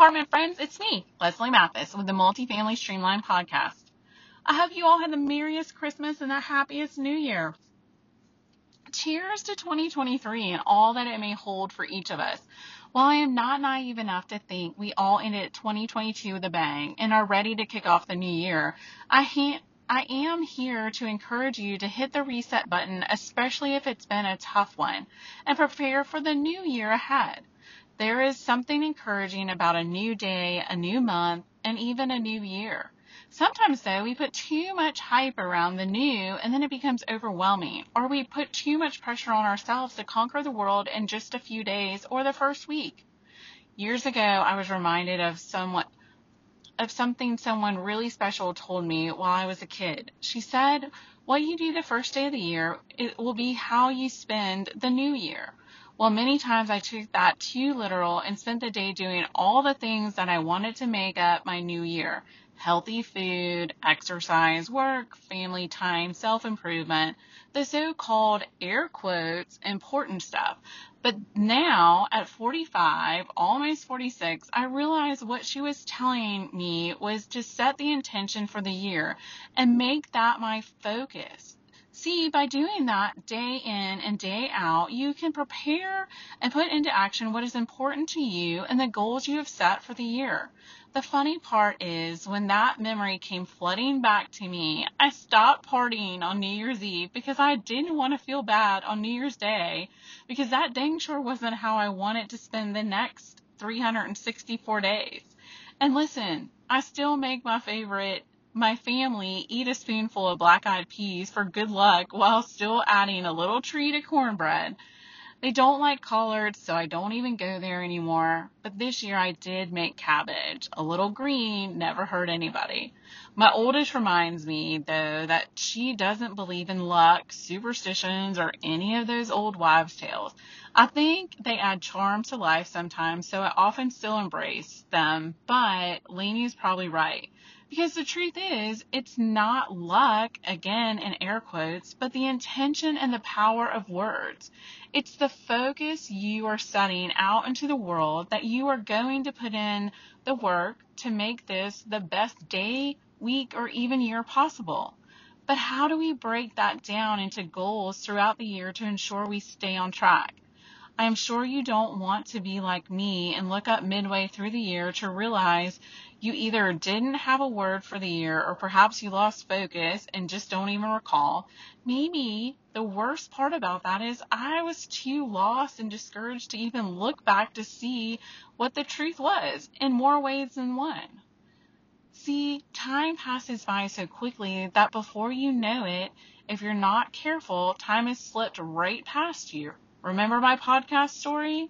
apartment friends, it's me, Leslie Mathis, with the Multifamily Streamline podcast. I hope you all had the merriest Christmas and the happiest New Year. Cheers to 2023 and all that it may hold for each of us. While I am not naive enough to think we all ended 2022 with a bang and are ready to kick off the new year, I, ha- I am here to encourage you to hit the reset button, especially if it's been a tough one, and prepare for the new year ahead. There is something encouraging about a new day, a new month, and even a new year. Sometimes, though, we put too much hype around the new and then it becomes overwhelming, or we put too much pressure on ourselves to conquer the world in just a few days or the first week. Years ago, I was reminded of somewhat of something someone really special told me while I was a kid. She said, "What you do the first day of the year, it will be how you spend the new year." Well, many times I took that too literal and spent the day doing all the things that I wanted to make up my new year healthy food, exercise, work, family time, self improvement, the so called air quotes important stuff. But now at 45, almost 46, I realized what she was telling me was to set the intention for the year and make that my focus. See, by doing that day in and day out, you can prepare and put into action what is important to you and the goals you have set for the year. The funny part is when that memory came flooding back to me, I stopped partying on New Year's Eve because I didn't want to feel bad on New Year's Day because that dang sure wasn't how I wanted to spend the next 364 days. And listen, I still make my favorite my family eat a spoonful of black eyed peas for good luck while still adding a little treat of cornbread. They don't like collards, so I don't even go there anymore. But this year I did make cabbage. A little green never hurt anybody. My oldest reminds me, though, that she doesn't believe in luck, superstitions, or any of those old wives' tales. I think they add charm to life sometimes, so I often still embrace them, but Lainey's probably right. Because the truth is, it's not luck, again in air quotes, but the intention and the power of words. It's the focus you are setting out into the world that you are going to put in the work to make this the best day, week, or even year possible. But how do we break that down into goals throughout the year to ensure we stay on track? I am sure you don't want to be like me and look up midway through the year to realize you either didn't have a word for the year or perhaps you lost focus and just don't even recall. Maybe the worst part about that is I was too lost and discouraged to even look back to see what the truth was in more ways than one. See, time passes by so quickly that before you know it, if you're not careful, time has slipped right past you Remember my podcast story?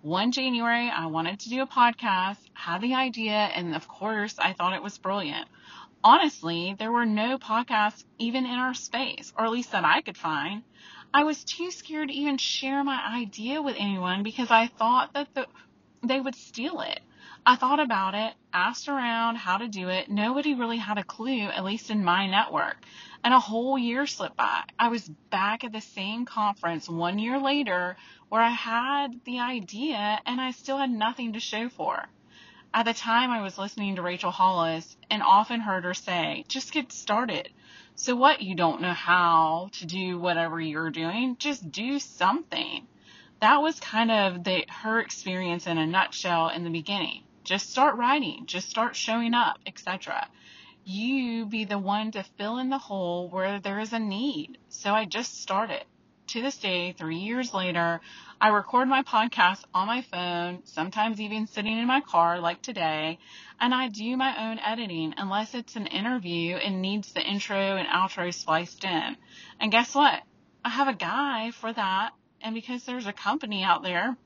One January, I wanted to do a podcast, had the idea, and of course, I thought it was brilliant. Honestly, there were no podcasts even in our space, or at least that I could find. I was too scared to even share my idea with anyone because I thought that the, they would steal it. I thought about it, asked around how to do it. Nobody really had a clue, at least in my network and a whole year slipped by. I was back at the same conference one year later where I had the idea and I still had nothing to show for. At the time, I was listening to Rachel Hollis and often heard her say, just get started. So what? You don't know how to do whatever you're doing? Just do something. That was kind of the, her experience in a nutshell in the beginning. Just start writing, just start showing up, etc you be the one to fill in the hole where there is a need. So I just started. To this day, three years later, I record my podcast on my phone, sometimes even sitting in my car like today, and I do my own editing unless it's an interview and needs the intro and outro spliced in. And guess what? I have a guy for that, and because there's a company out there,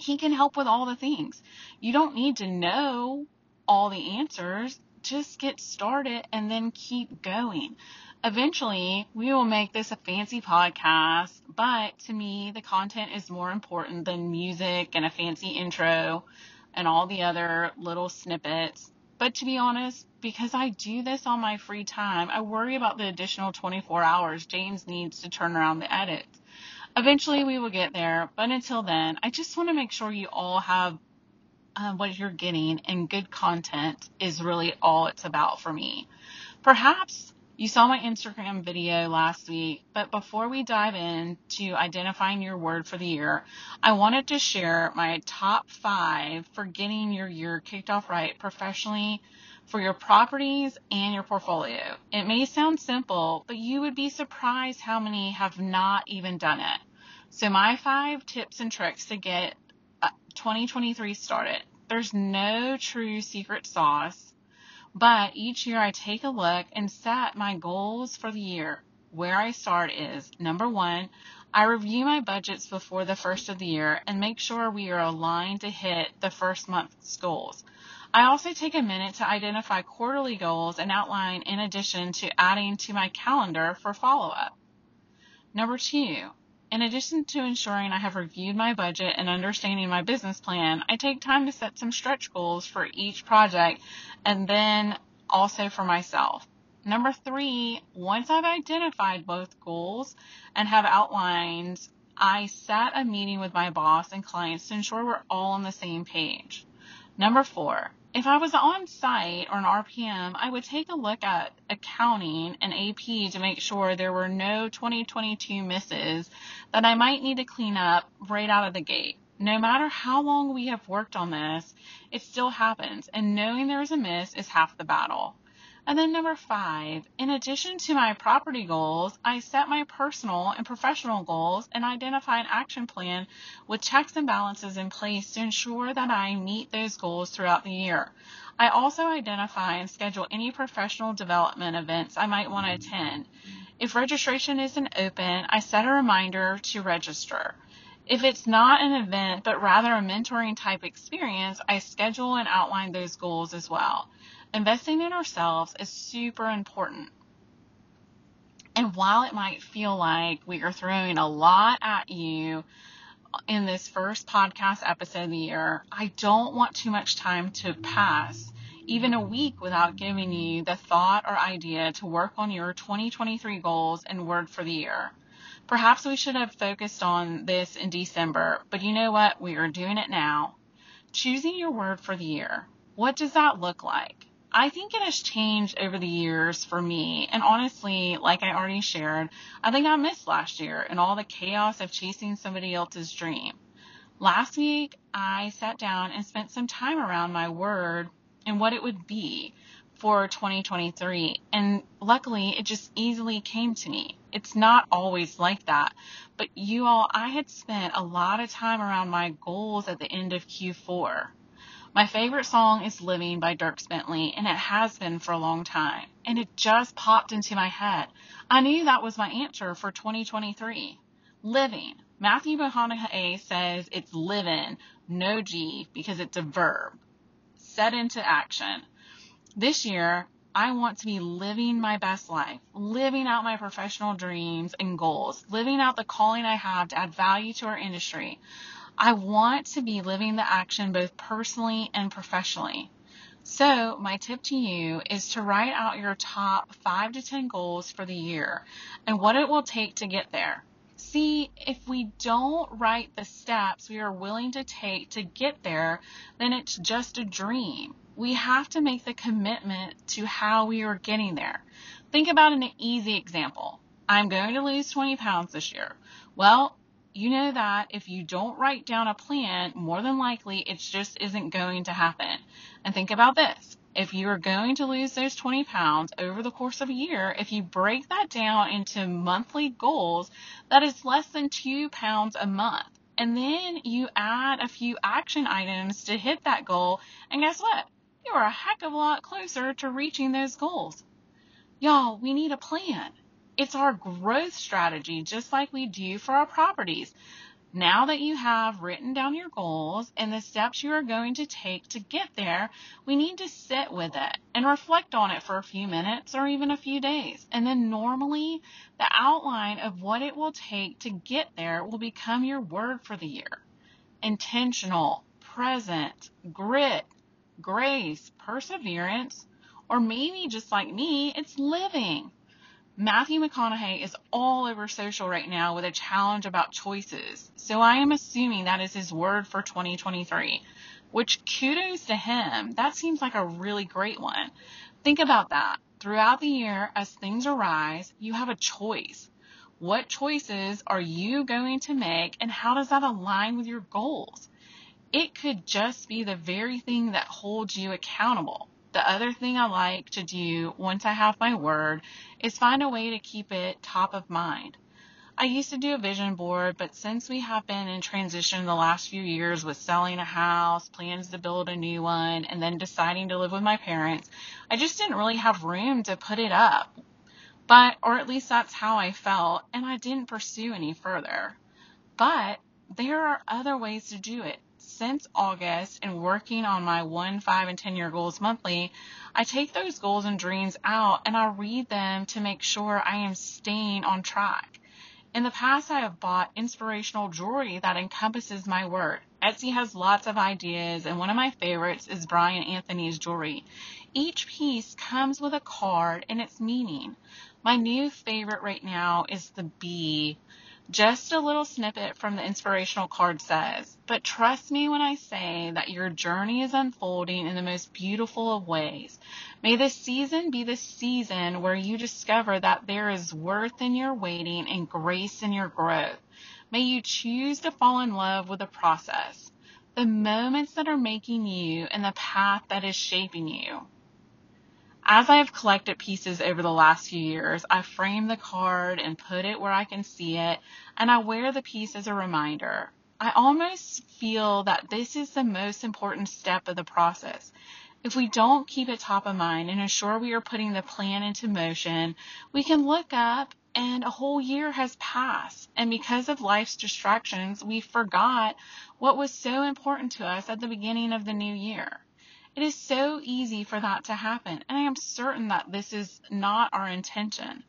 he can help with all the things. You don't need to know all the answers just get started and then keep going. Eventually, we will make this a fancy podcast, but to me, the content is more important than music and a fancy intro and all the other little snippets. But to be honest, because I do this on my free time, I worry about the additional 24 hours James needs to turn around the edits. Eventually, we will get there, but until then, I just want to make sure you all have um, what you're getting, and good content is really all it's about for me. Perhaps you saw my Instagram video last week, but before we dive into identifying your word for the year, I wanted to share my top five for getting your year kicked off right professionally for your properties and your portfolio. It may sound simple, but you would be surprised how many have not even done it. So my five tips and tricks to get uh, 2023 started. There's no true secret sauce but each year I take a look and set my goals for the year. Where I start is number one, I review my budgets before the first of the year and make sure we are aligned to hit the first month's goals. I also take a minute to identify quarterly goals and outline in addition to adding to my calendar for follow up. Number two, in addition to ensuring I have reviewed my budget and understanding my business plan, I take time to set some stretch goals for each project and then also for myself. Number three, once I've identified both goals and have outlined, I set a meeting with my boss and clients to ensure we're all on the same page. Number four, if I was on site or an RPM, I would take a look at accounting and AP to make sure there were no 2022 misses that I might need to clean up right out of the gate. No matter how long we have worked on this, it still happens, and knowing there is a miss is half the battle. And then number five, in addition to my property goals, I set my personal and professional goals and identify an action plan with checks and balances in place to ensure that I meet those goals throughout the year. I also identify and schedule any professional development events I might want to attend. If registration isn't open, I set a reminder to register. If it's not an event, but rather a mentoring type experience, I schedule and outline those goals as well investing in ourselves is super important. And while it might feel like we are throwing a lot at you in this first podcast episode of the year, I don't want too much time to pass, even a week, without giving you the thought or idea to work on your 2023 goals and word for the year. Perhaps we should have focused on this in December, but you know what? We are doing it now. Choosing your word for the year. What does that look like? I think it has changed over the years for me. And honestly, like I already shared, I think I missed last year and all the chaos of chasing somebody else's dream. Last week, I sat down and spent some time around my word and what it would be for 2023. And luckily, it just easily came to me. It's not always like that. But you all, I had spent a lot of time around my goals at the end of Q4. My favorite song is Living by Dierks Bentley, and it has been for a long time. And it just popped into my head. I knew that was my answer for 2023. Living. Matthew McConaughey says it's living, no G, because it's a verb. Set into action. This year, I want to be living my best life, living out my professional dreams and goals, living out the calling I have to add value to our industry. I want to be living the action both personally and professionally. So, my tip to you is to write out your top five to 10 goals for the year and what it will take to get there. See, if we don't write the steps we are willing to take to get there, then it's just a dream. We have to make the commitment to how we are getting there. Think about an easy example. I'm going to lose 20 pounds this year. Well, you know that if you don't write down a plan, more than likely it just isn't going to happen. And think about this. If you're going to lose those 20 pounds over the course of a year, if you break that down into monthly goals, that is less than two pounds a month. And then you add a few action items to hit that goal. And guess what? You are a heck of a lot closer to reaching those goals. Y'all, we need a plan. It's our growth strategy, just like we do for our properties. Now that you have written down your goals and the steps you are going to take to get there, we need to sit with it and reflect on it for a few minutes or even a few days. And then normally the outline of what it will take to get there will become your word for the year. Intentional, present, grit, grace, perseverance, or maybe just like me, it's living. Matthew McConaughey is all over social right now with a challenge about choices. So I am assuming that is his word for 2023. which kudos to him. That seems like a really great one. Think about that. Throughout the year, as things arise, you have a choice. What choices are you going to make and how does that align with your goals? It could just be the very thing that holds you accountable. The other thing I like to do once I have my word is find a way to keep it top of mind. I used to do a vision board, but since we have been in transition the last few years with selling a house, plans to build a new one, and then deciding to live with my parents, I just didn't really have room to put it up. But, or at least that's how I felt, and I didn't pursue any further. But there are other ways to do it. Since August and working on my one, five, and 10 year goals monthly, I take those goals and dreams out and I read them to make sure I am staying on track. In the past, I have bought inspirational jewelry that encompasses my word. Etsy has lots of ideas, and one of my favorites is Bryan Anthony's jewelry. Each piece comes with a card and its meaning. My new favorite right now is the bee just a little snippet from the inspirational card says, but trust me when I say that your journey is unfolding in the most beautiful of ways. May this season be the season where you discover that there is worth in your waiting and grace in your growth. May you choose to fall in love with the process, the moments that are making you and the path that is shaping you. As I have collected pieces over the last few years, I frame the card and put it where I can see it, and I wear the piece as a reminder. I almost feel that this is the most important step of the process. If we don't keep it top of mind and ensure we are putting the plan into motion, we can look up and a whole year has passed. And because of life's distractions, we forgot what was so important to us at the beginning of the new year. It is so easy for that to happen, and I am certain that this is not our intention.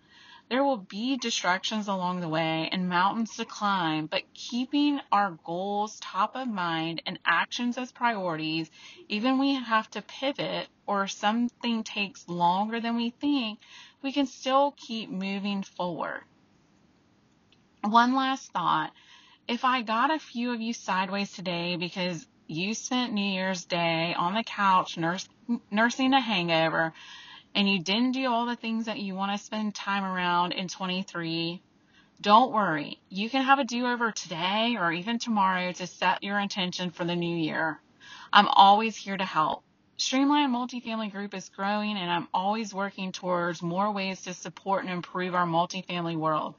There will be distractions along the way and mountains to climb, but keeping our goals top of mind and actions as priorities, even when we have to pivot or something takes longer than we think, we can still keep moving forward. One last thought. If I got a few of you sideways today because you spent New Year's Day on the couch nurse, nursing a hangover and you didn't do all the things that you want to spend time around in 23, don't worry. You can have a do over today or even tomorrow to set your intention for the new year. I'm always here to help. Streamline Multifamily Group is growing and I'm always working towards more ways to support and improve our multifamily world.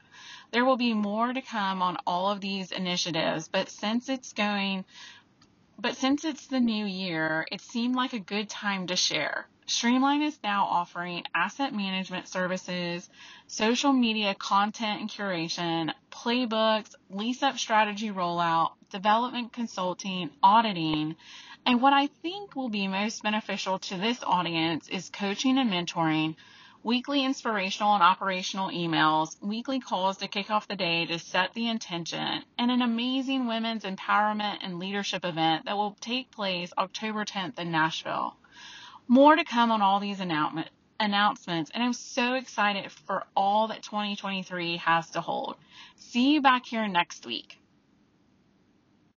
There will be more to come on all of these initiatives, but since it's going but since it's the new year, it seemed like a good time to share. Streamline is now offering asset management services, social media content and curation, playbooks, lease up strategy rollout, development consulting, auditing, and what I think will be most beneficial to this audience is coaching and mentoring weekly inspirational and operational emails, weekly calls to kick off the day to set the intention, and an amazing women's empowerment and leadership event that will take place October 10th in Nashville. More to come on all these announcements, and I'm so excited for all that 2023 has to hold. See you back here next week.